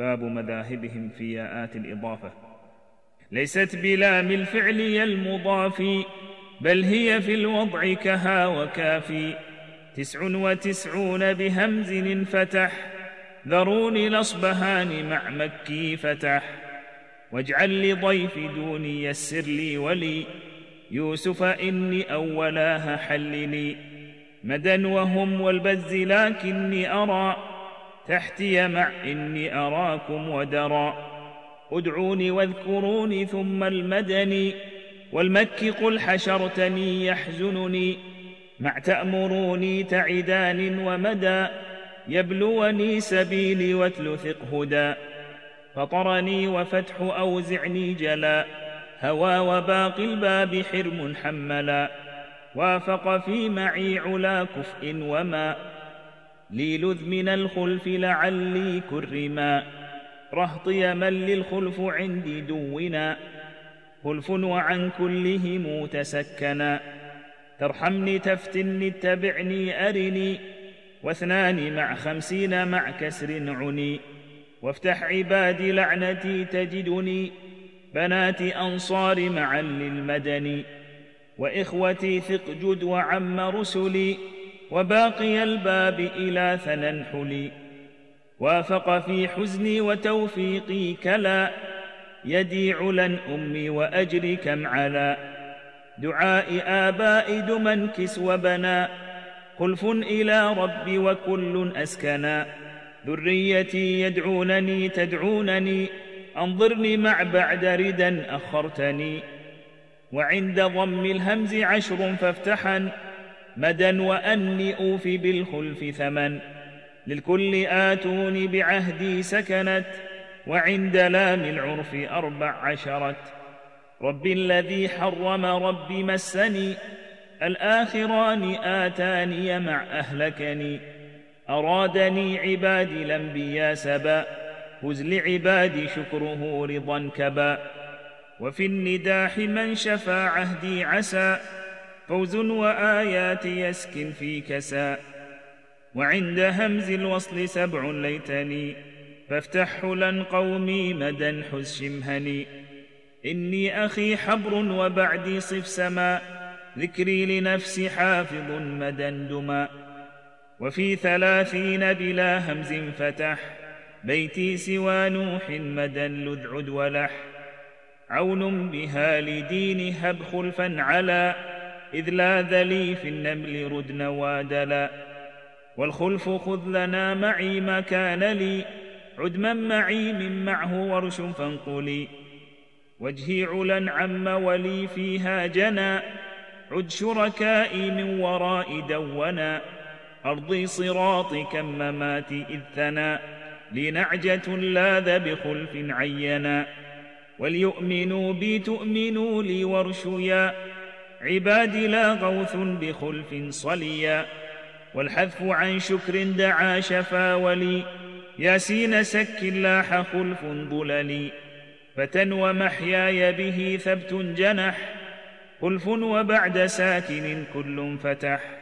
باب مذاهبهم في ياءات الإضافة. ليست بلام الفعل المضاف بل هي في الوضع كها وكافي تسع وتسعون بهمز انفتح ذروني الأصبهان مع مكي فتح. واجعل لضيف دوني يسر لي ولي يوسف إني أولاها حللي. مدى وهم والبز لكني أرى تحتي مع إني أراكم ودرا. ادعوني واذكروني ثم المدني والمك قل حشرتني يحزنني. مع تأمروني تعدان ومدى يبلوني سبيلي واتل ثق هدى. فطرني وفتح أوزعني جلا. هوى وباقي الباب حرم حملا. وافق في معي علا كفء وما. لي لذ من الخلف لعلي كرما. رهطي من للخلف عندي دونا. خلف وعن كلهم تسكنا ترحمني تفتني اتبعني أرني. واثنان مع خمسين مع كسر عني. وافتح عبادي لعنتي تجدني. بنات أنصار معا للمدني وإخوتي ثق جد وعم رسلي. وباقي الباب إلى ثننحلي وافق في حزني وتوفيقي كلا. يدي علا أمي وأجري كم علا. دعاء آباء دمنكس وبنا. خلف إلى ربي وكل أسكنا. ذريتي يدعونني تدعونني. أنظرني مع بعد ردا أخرتني. وعند ضم الهمز عشر فافتحا مدى وأني أوفي بالخلف ثمن. للكل آتوني بعهدي سكنت وعند لام العرف أربع عشرت. رب الذي حرم ربي مسني الآخران آتاني مع أهلكني. أرادني عبادي الأنبياء سبا فز لعبادي شكره رضا كبا. وفي النداح من شفى عهدي عسى فوز وآيات يسكن في كسا. وعند همز الوصل سبع ليتني فافتح لن قومي مدى حز شمهني. إني أخي حبر وبعدي صف سما ذكري لنفسي حافظ مدى دما وفي ثلاثين بلا همز فتح بيتي سوى نوح مدى لذعد ولح. عون بها لدين هب خلفا على إذ لاذ لي في النمل ردن وادلا. والخلف خذ لنا معي ما كان لي. عدما معي من معه ورش فانقلي. وجهي علا عم ولي فيها جنا. عد شركائي من وراء دونا. أرضي صراطي كمماتي إذ ثنا. لنعجة لاذ بخلف عينا. وليؤمنوا بي تؤمنوا لي وارشيا. عبادي لا غوث بخلف صليا والحذف عن شكر دعا شفا ولي. ياسين سك لاح خلف ضللي فتى ومحياي به ثبت جنح. خلف وبعد ساكن كل فتح.